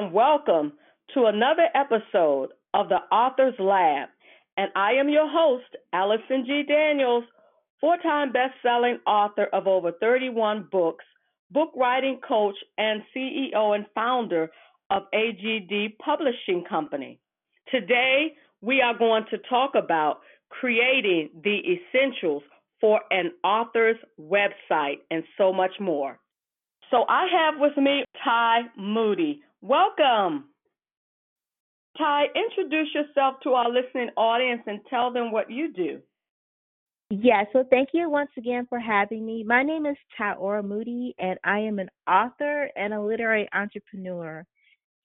and welcome to another episode of the Author's Lab. And I am your host, Allison G. Daniels, four time best selling author of over 31 books, book writing coach, and CEO and founder of AGD Publishing Company. Today, we are going to talk about creating the essentials for an author's website and so much more. So I have with me Ty Moody. Welcome. Ty, introduce yourself to our listening audience and tell them what you do. Yeah, so thank you once again for having me. My name is Tyora Moody, and I am an author and a literary entrepreneur.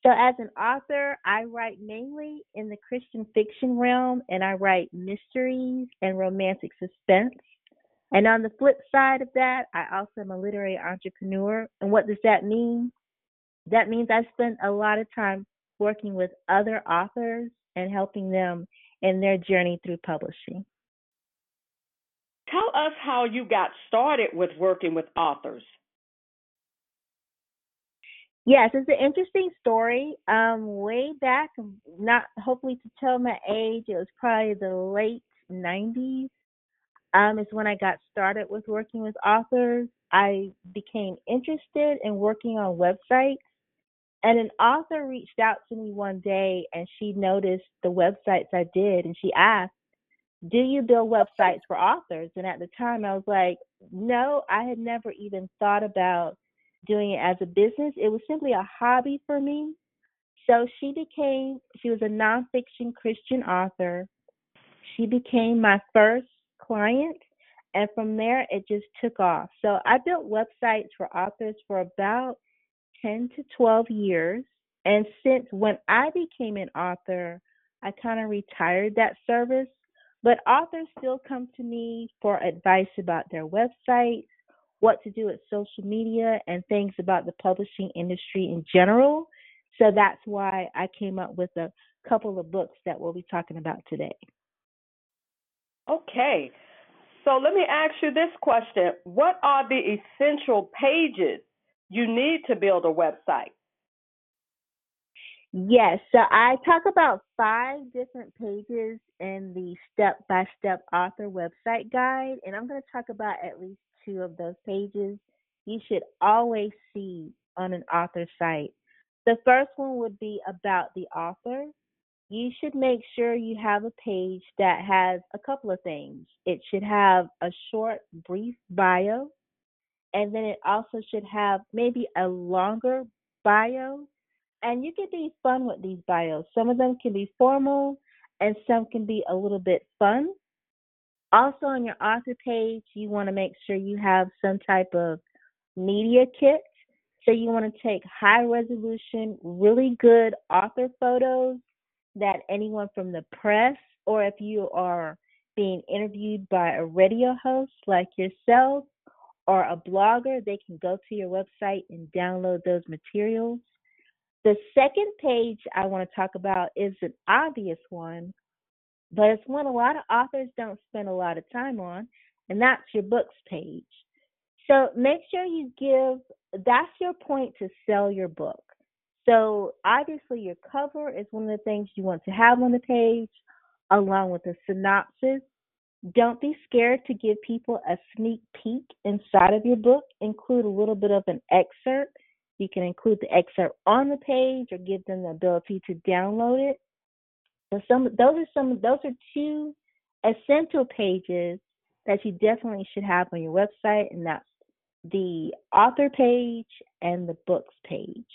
So, as an author, I write mainly in the Christian fiction realm, and I write mysteries and romantic suspense. And on the flip side of that, I also am a literary entrepreneur. And what does that mean? That means I spend a lot of time working with other authors and helping them in their journey through publishing. Tell us how you got started with working with authors. Yes, it's an interesting story. Um, way back, not hopefully to tell my age, it was probably the late 90s. Um, is when I got started with working with authors. I became interested in working on websites and an author reached out to me one day and she noticed the websites I did and she asked, Do you build websites for authors? And at the time I was like, No, I had never even thought about doing it as a business. It was simply a hobby for me. So she became, she was a nonfiction Christian author. She became my first client. And from there, it just took off. So I built websites for authors for about 10 to 12 years. And since when I became an author, I kind of retired that service. But authors still come to me for advice about their websites, what to do with social media, and things about the publishing industry in general. So that's why I came up with a couple of books that we'll be talking about today. Okay. So let me ask you this question What are the essential pages you need to build a website. Yes, so I talk about five different pages in the step by step author website guide, and I'm going to talk about at least two of those pages you should always see on an author site. The first one would be about the author. You should make sure you have a page that has a couple of things. It should have a short, brief bio and then it also should have maybe a longer bio. And you can be fun with these bios. Some of them can be formal and some can be a little bit fun. Also, on your author page, you want to make sure you have some type of media kit. So, you want to take high resolution, really good author photos that anyone from the press, or if you are being interviewed by a radio host like yourself, or a blogger, they can go to your website and download those materials. The second page I want to talk about is an obvious one, but it's one a lot of authors don't spend a lot of time on, and that's your books page. So make sure you give that's your point to sell your book. So obviously your cover is one of the things you want to have on the page, along with a synopsis don't be scared to give people a sneak peek inside of your book. Include a little bit of an excerpt. You can include the excerpt on the page or give them the ability to download it. So some those are some those are two essential pages that you definitely should have on your website, and that's the author page and the books page.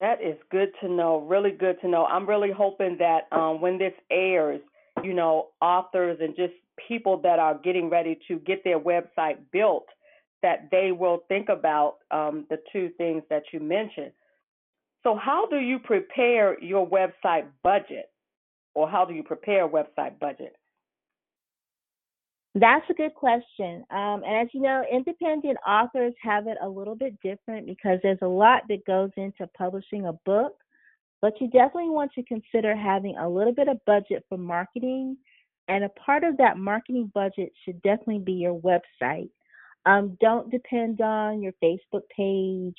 That is good to know. Really good to know. I'm really hoping that um, when this airs, you know, authors and just people that are getting ready to get their website built, that they will think about um, the two things that you mentioned. So, how do you prepare your website budget, or how do you prepare a website budget? That's a good question. Um, and as you know, independent authors have it a little bit different because there's a lot that goes into publishing a book. But you definitely want to consider having a little bit of budget for marketing. And a part of that marketing budget should definitely be your website. Um, don't depend on your Facebook page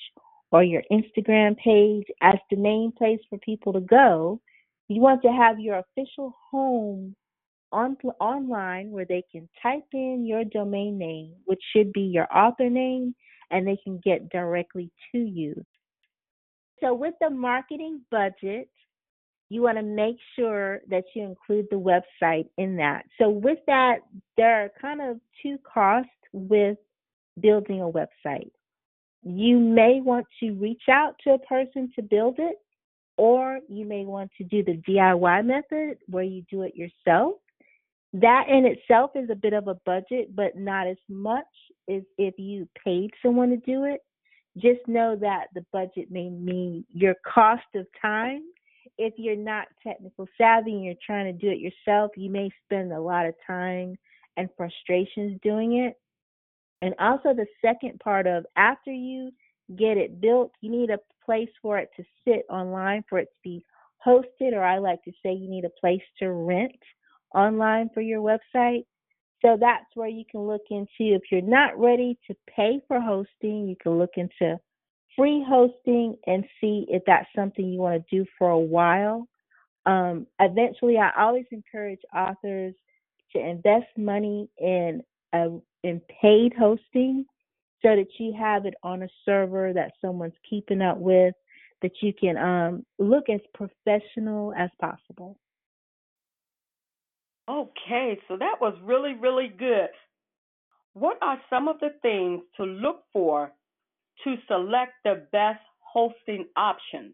or your Instagram page as the main place for people to go. You want to have your official home on online where they can type in your domain name, which should be your author name, and they can get directly to you. So with the marketing budget, you want to make sure that you include the website in that. So with that, there are kind of two costs with building a website. You may want to reach out to a person to build it, or you may want to do the DIY method where you do it yourself. That in itself is a bit of a budget, but not as much as if you paid someone to do it. Just know that the budget may mean your cost of time. If you're not technical savvy and you're trying to do it yourself, you may spend a lot of time and frustrations doing it. And also, the second part of after you get it built, you need a place for it to sit online, for it to be hosted, or I like to say you need a place to rent online for your website. So that's where you can look into if you're not ready to pay for hosting, you can look into free hosting and see if that's something you want to do for a while. Um, eventually, I always encourage authors to invest money in in paid hosting so that you have it on a server that someone's keeping up with, that you can um, look as professional as possible. Okay, so that was really, really good. What are some of the things to look for to select the best hosting options?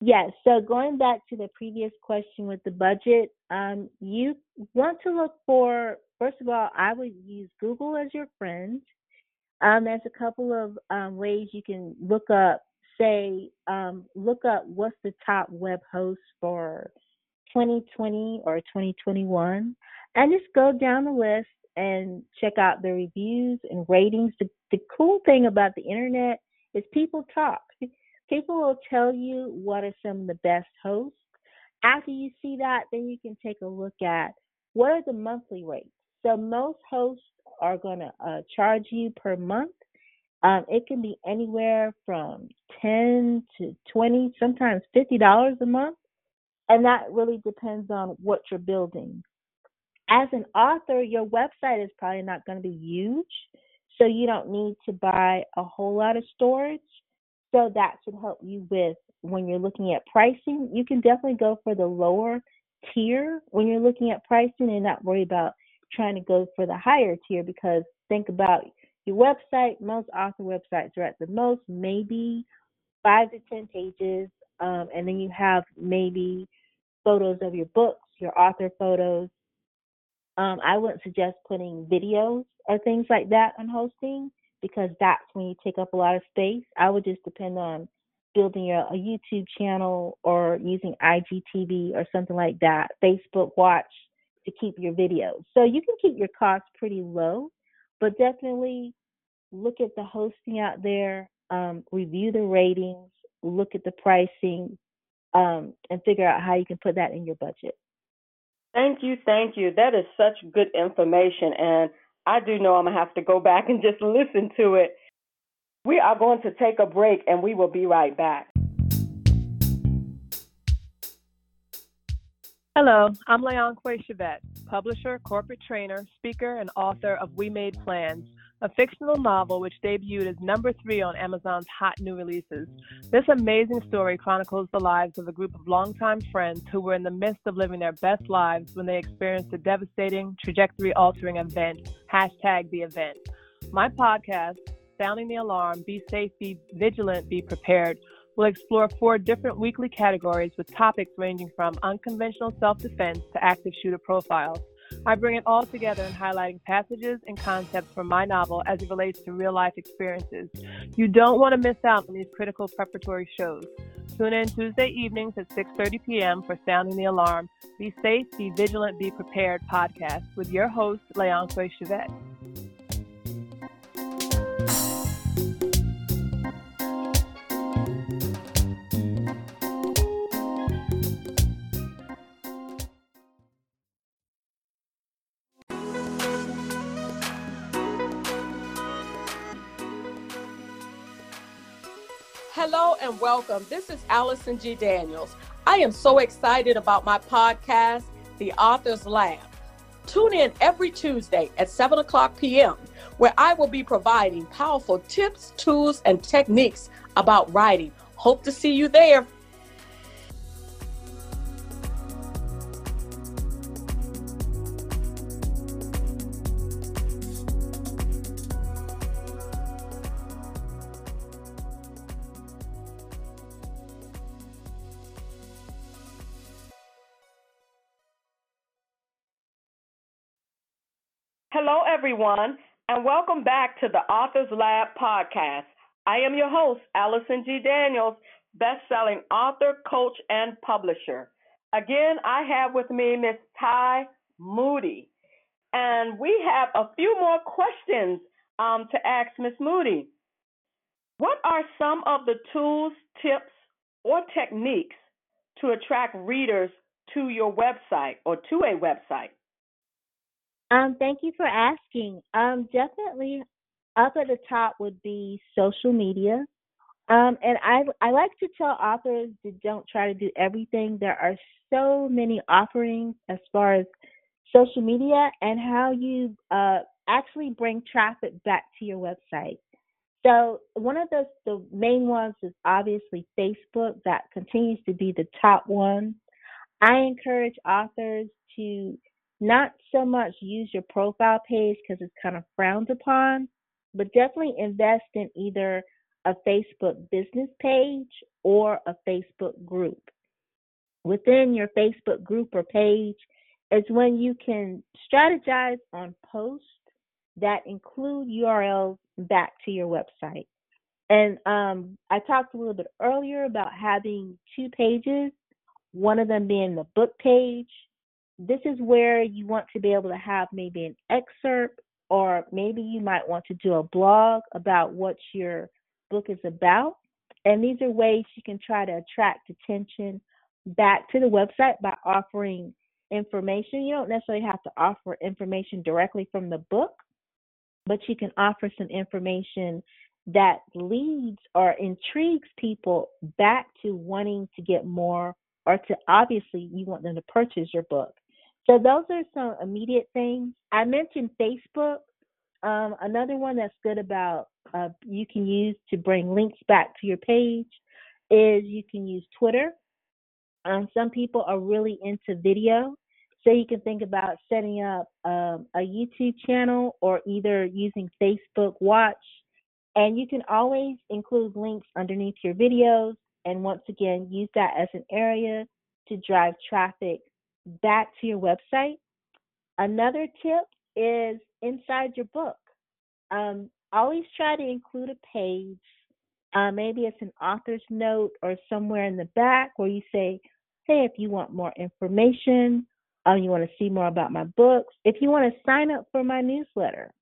Yes, so going back to the previous question with the budget, um, you want to look for, first of all, I would use Google as your friend. Um, there's a couple of um, ways you can look up, say, um, look up what's the top web host for 2020 or 2021 and just go down the list and check out the reviews and ratings. The, the cool thing about the internet is people talk. People will tell you what are some of the best hosts. After you see that, then you can take a look at what are the monthly rates. So most hosts are going to uh, charge you per month. Um, it can be anywhere from 10 to 20, sometimes $50 a month. And that really depends on what you're building. As an author, your website is probably not going to be huge, so you don't need to buy a whole lot of storage. So that should help you with when you're looking at pricing. You can definitely go for the lower tier when you're looking at pricing and not worry about trying to go for the higher tier because think about your website. Most author websites are at the most maybe five to 10 pages. Um, and then you have maybe photos of your books, your author photos. Um, I wouldn't suggest putting videos or things like that on hosting because that's when you take up a lot of space. I would just depend on building a, a YouTube channel or using IGTV or something like that, Facebook Watch to keep your videos. So you can keep your costs pretty low, but definitely look at the hosting out there, um, review the ratings, look at the pricing, um, and figure out how you can put that in your budget. Thank you, thank you. That is such good information, and I do know I'm gonna have to go back and just listen to it. We are going to take a break, and we will be right back. Hello, I'm Leonque Chevette, publisher, corporate trainer, speaker, and author of We Made Plans a fictional novel which debuted as number three on Amazon's hot new releases. This amazing story chronicles the lives of a group of longtime friends who were in the midst of living their best lives when they experienced a devastating, trajectory altering event. Hashtag the event. My podcast, Sounding the Alarm Be Safe, Be Vigilant, Be Prepared, will explore four different weekly categories with topics ranging from unconventional self defense to active shooter profiles. I bring it all together in highlighting passages and concepts from my novel as it relates to real life experiences. You don't want to miss out on these critical preparatory shows. Tune in Tuesday evenings at 6:30 p.m. for Sounding the Alarm. Be safe, be vigilant, be prepared podcast with your host Leonque Chevette. And welcome. This is Allison G. Daniels. I am so excited about my podcast, The Author's Lab. Tune in every Tuesday at 7 o'clock p.m., where I will be providing powerful tips, tools, and techniques about writing. Hope to see you there. Hello, everyone, and welcome back to the Authors Lab podcast. I am your host, Allison G. Daniels, best-selling author, coach, and publisher. Again, I have with me Miss Ty Moody, and we have a few more questions um, to ask Miss Moody. What are some of the tools, tips, or techniques to attract readers to your website or to a website? Um, thank you for asking. Um, definitely up at the top would be social media. Um, and I I like to tell authors to don't try to do everything. There are so many offerings as far as social media and how you uh, actually bring traffic back to your website. So one of the the main ones is obviously Facebook. That continues to be the top one. I encourage authors to not so much use your profile page because it's kind of frowned upon, but definitely invest in either a Facebook business page or a Facebook group. Within your Facebook group or page is when you can strategize on posts that include URLs back to your website. And um, I talked a little bit earlier about having two pages, one of them being the book page this is where you want to be able to have maybe an excerpt or maybe you might want to do a blog about what your book is about. And these are ways you can try to attract attention back to the website by offering information. You don't necessarily have to offer information directly from the book, but you can offer some information that leads or intrigues people back to wanting to get more or to obviously you want them to purchase your book. So those are some immediate things. I mentioned Facebook. Um, another one that's good about uh, you can use to bring links back to your page is you can use Twitter. Um, some people are really into video, so you can think about setting up um, a YouTube channel or either using Facebook Watch. And you can always include links underneath your videos. And once again, use that as an area to drive traffic back to your website. Another tip is inside your book. Um, always try to include a page. Uh, maybe it's an author's note or somewhere in the back where you say, hey, if you want more information, uh, you want to see more about my books, if you want to sign up for my newsletter,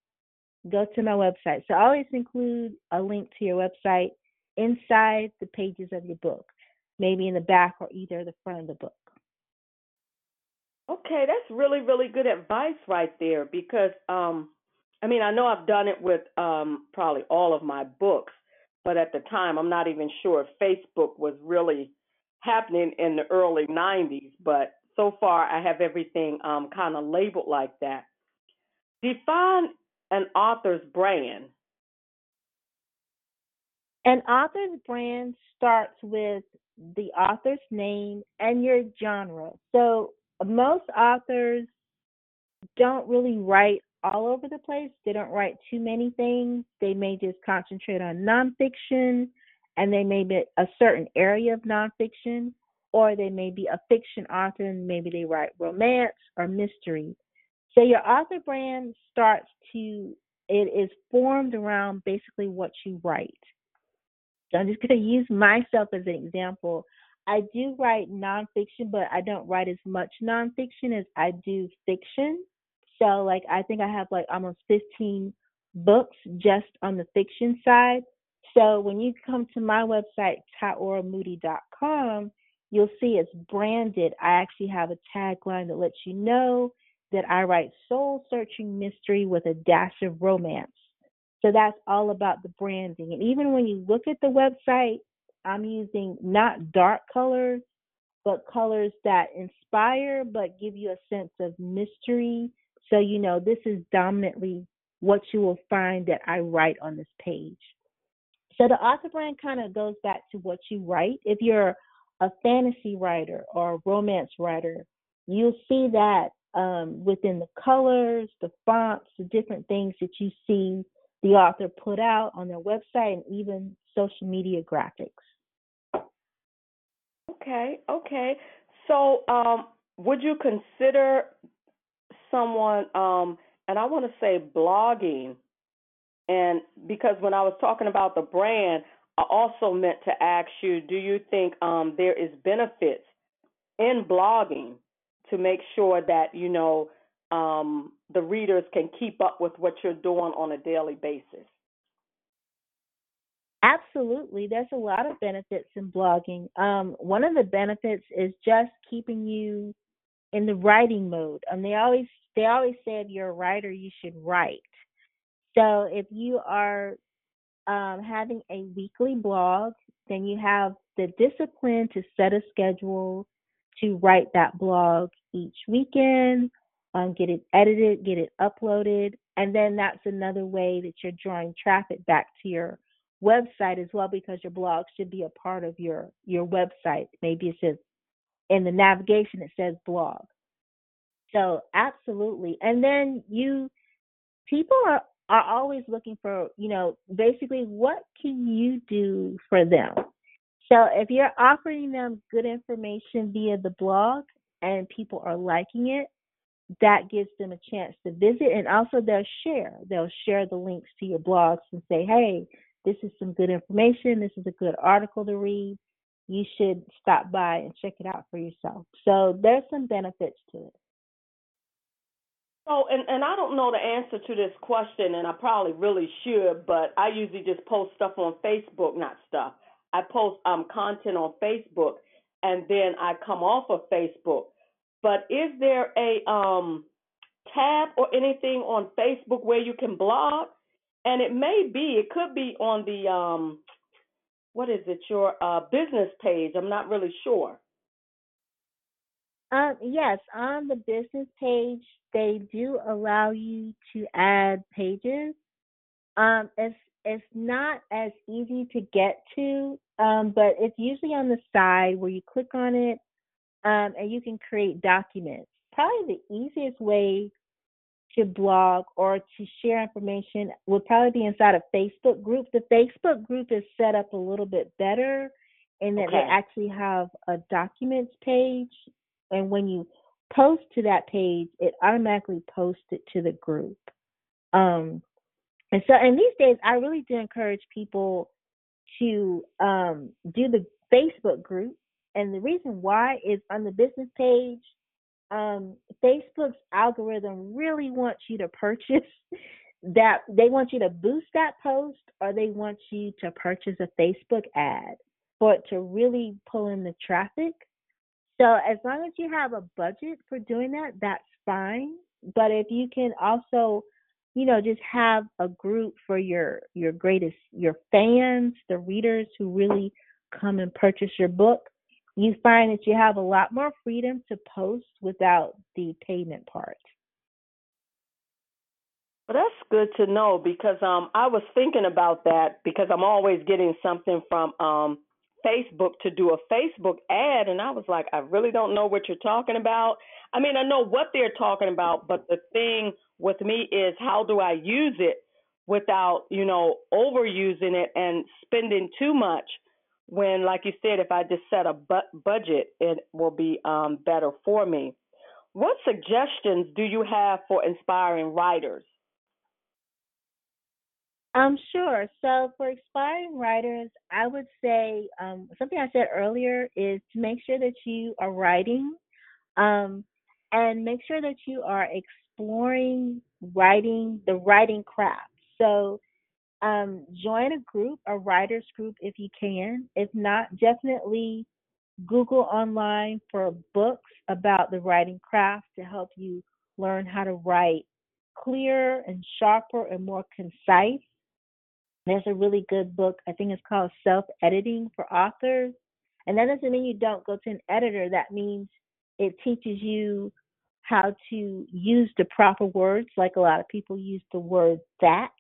go to my website. So always include a link to your website inside the pages of your book, maybe in the back or either the front of the book. Okay, that's really, really good advice right there because um I mean I know I've done it with um probably all of my books, but at the time I'm not even sure if Facebook was really happening in the early nineties, but so far I have everything um kind of labeled like that. Define an author's brand. An author's brand starts with the author's name and your genre. So most authors don't really write all over the place. They don't write too many things. They may just concentrate on nonfiction and they may be a certain area of nonfiction, or they may be a fiction author and maybe they write romance or mystery. So your author brand starts to, it is formed around basically what you write. So I'm just going to use myself as an example. I do write nonfiction, but I don't write as much nonfiction as I do fiction. So, like, I think I have like almost 15 books just on the fiction side. So, when you come to my website, tyoramoody.com, you'll see it's branded. I actually have a tagline that lets you know that I write soul searching mystery with a dash of romance. So, that's all about the branding. And even when you look at the website, I'm using not dark colors, but colors that inspire but give you a sense of mystery. So you know this is dominantly what you will find that I write on this page. So the author brand kind of goes back to what you write. If you're a fantasy writer or a romance writer, you'll see that um, within the colors, the fonts, the different things that you see the author put out on their website and even social media graphics. Okay, okay. So, um, would you consider someone, um, and I want to say blogging, and because when I was talking about the brand, I also meant to ask you, do you think um, there is benefits in blogging to make sure that you know um, the readers can keep up with what you're doing on a daily basis? Absolutely. There's a lot of benefits in blogging. Um, one of the benefits is just keeping you in the writing mode. And they always they always say if you're a writer, you should write. So if you are um, having a weekly blog, then you have the discipline to set a schedule to write that blog each weekend, um, get it edited, get it uploaded, and then that's another way that you're drawing traffic back to your website as well because your blog should be a part of your your website. Maybe it says in the navigation it says blog. So absolutely. And then you people are are always looking for, you know, basically what can you do for them? So if you're offering them good information via the blog and people are liking it, that gives them a chance to visit and also they'll share. They'll share the links to your blogs and say, hey, this is some good information. This is a good article to read. You should stop by and check it out for yourself. So there's some benefits to it. So, and, and I don't know the answer to this question, and I probably really should, but I usually just post stuff on Facebook, not stuff. I post um content on Facebook, and then I come off of Facebook. But is there a um tab or anything on Facebook where you can blog? And it may be, it could be on the um, what is it, your uh, business page. I'm not really sure. Um, yes, on the business page, they do allow you to add pages. Um, it's it's not as easy to get to, um, but it's usually on the side where you click on it, um, and you can create documents. Probably the easiest way blog or to share information would probably be inside a Facebook group. The Facebook group is set up a little bit better in that okay. they actually have a documents page. And when you post to that page, it automatically posts it to the group. Um, and so, and these days, I really do encourage people to um, do the Facebook group. And the reason why is on the business page, um, Facebook's algorithm really wants you to purchase that. They want you to boost that post, or they want you to purchase a Facebook ad for it to really pull in the traffic. So as long as you have a budget for doing that, that's fine. But if you can also, you know, just have a group for your your greatest your fans, the readers who really come and purchase your book, you find that you have a lot more freedom to post without the payment part. Well, that's good to know because um, I was thinking about that because I'm always getting something from um, Facebook to do a Facebook ad, and I was like, I really don't know what you're talking about. I mean, I know what they're talking about, but the thing with me is how do I use it without, you know, overusing it and spending too much when, like you said, if I just set a bu- budget, it will be um, better for me. What suggestions do you have for inspiring writers? Um, sure. So for inspiring writers, I would say um, something I said earlier is to make sure that you are writing, um, and make sure that you are exploring writing the writing craft. So um, join a group, a writers group if you can. If not, definitely Google online for books about the writing craft to help you learn how to write clearer and sharper and more concise. There's a really good book, I think it's called Self Editing for Authors. And that doesn't mean you don't go to an editor, that means it teaches you how to use the proper words, like a lot of people use the word that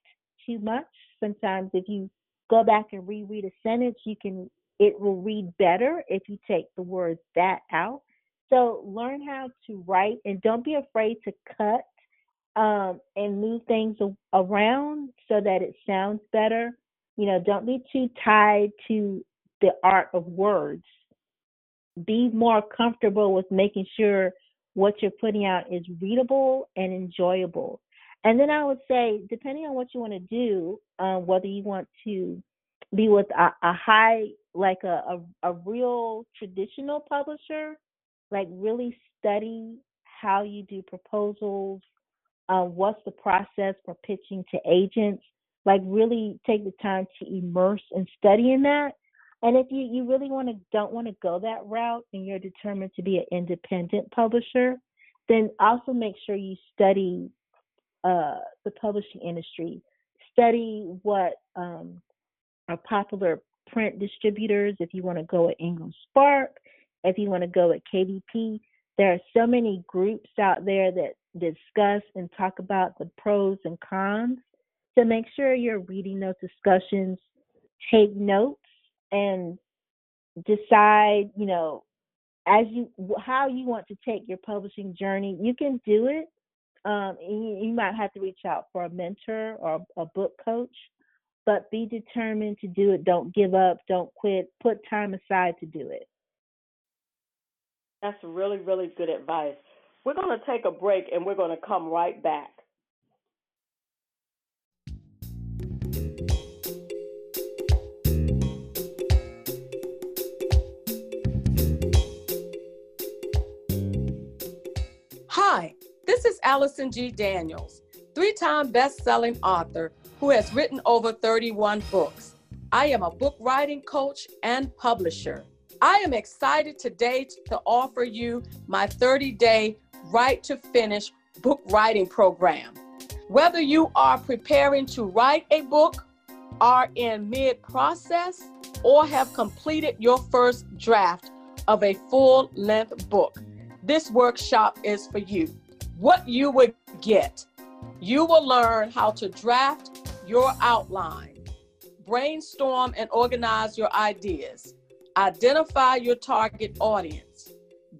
too much. Sometimes if you go back and reread a sentence, you can it will read better if you take the word that out. So learn how to write and don't be afraid to cut um, and move things around so that it sounds better. You know, don't be too tied to the art of words. Be more comfortable with making sure what you're putting out is readable and enjoyable. And then I would say, depending on what you want to do, um, whether you want to be with a, a high, like a, a, a real traditional publisher, like really study how you do proposals, uh, what's the process for pitching to agents, like really take the time to immerse and study in that. And if you, you really want to don't want to go that route and you're determined to be an independent publisher, then also make sure you study uh, the publishing industry. Study what um, are popular print distributors. If you want to go at Ingram Spark, if you want to go at KDP, there are so many groups out there that discuss and talk about the pros and cons. So make sure you're reading those discussions, take notes, and decide, you know, as you how you want to take your publishing journey. You can do it. Um, you, you might have to reach out for a mentor or a book coach, but be determined to do it. Don't give up. Don't quit. Put time aside to do it. That's really, really good advice. We're going to take a break and we're going to come right back. This is Allison G. Daniels, three time best selling author who has written over 31 books. I am a book writing coach and publisher. I am excited today to offer you my 30 day Write to Finish book writing program. Whether you are preparing to write a book, are in mid process, or have completed your first draft of a full length book, this workshop is for you. What you would get you will learn how to draft your outline, brainstorm and organize your ideas, identify your target audience,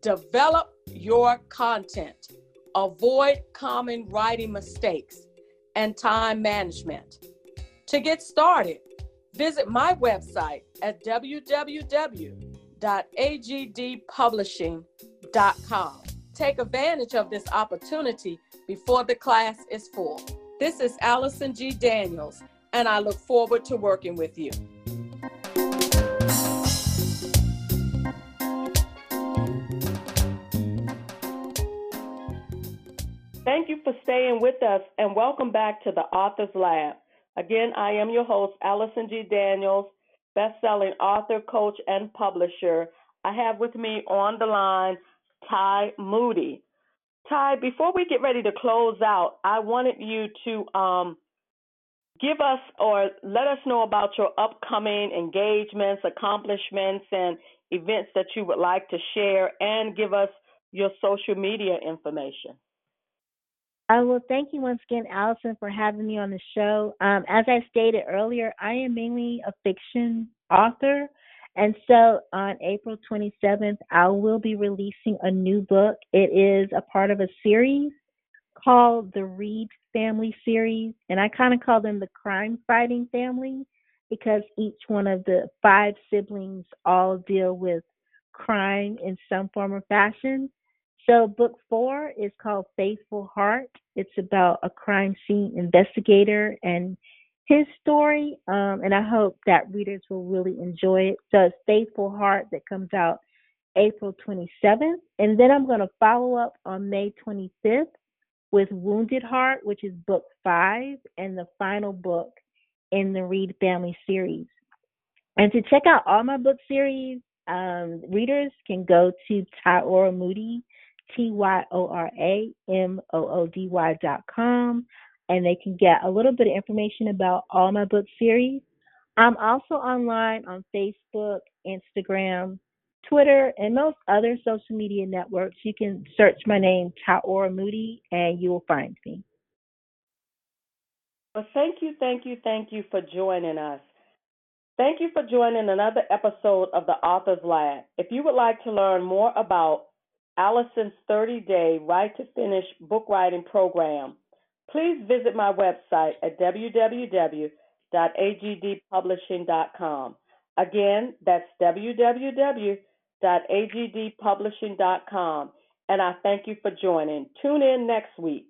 develop your content, avoid common writing mistakes, and time management. To get started, visit my website at www.agdpublishing.com. Take advantage of this opportunity before the class is full. This is Allison G. Daniels, and I look forward to working with you. Thank you for staying with us and welcome back to the Authors Lab. Again, I am your host, Allison G. Daniels, best-selling author, coach, and publisher. I have with me on the line Ty Moody. Ty, before we get ready to close out, I wanted you to um, give us or let us know about your upcoming engagements, accomplishments, and events that you would like to share, and give us your social media information. I will thank you once again, Allison, for having me on the show. Um, as I stated earlier, I am mainly a fiction author. And so on April 27th, I will be releasing a new book. It is a part of a series called the Reed Family Series. And I kind of call them the crime fighting family because each one of the five siblings all deal with crime in some form or fashion. So, book four is called Faithful Heart. It's about a crime scene investigator and his story, um, and I hope that readers will really enjoy it. So it's Faithful Heart that comes out April 27th, and then I'm going to follow up on May 25th with Wounded Heart, which is book five and the final book in the Reed Family series. And to check out all my book series, um, readers can go to Tyora Moody, T Y O R A M O O D Y dot com. And they can get a little bit of information about all my book series. I'm also online on Facebook, Instagram, Twitter, and most other social media networks. You can search my name, Tyora Moody, and you will find me. Well, thank you, thank you, thank you for joining us. Thank you for joining another episode of the Author's Lab. If you would like to learn more about Allison's 30 day Write to Finish book writing program, please visit my website at www.agdpublishing.com. Again, that's www.agdpublishing.com. And I thank you for joining. Tune in next week.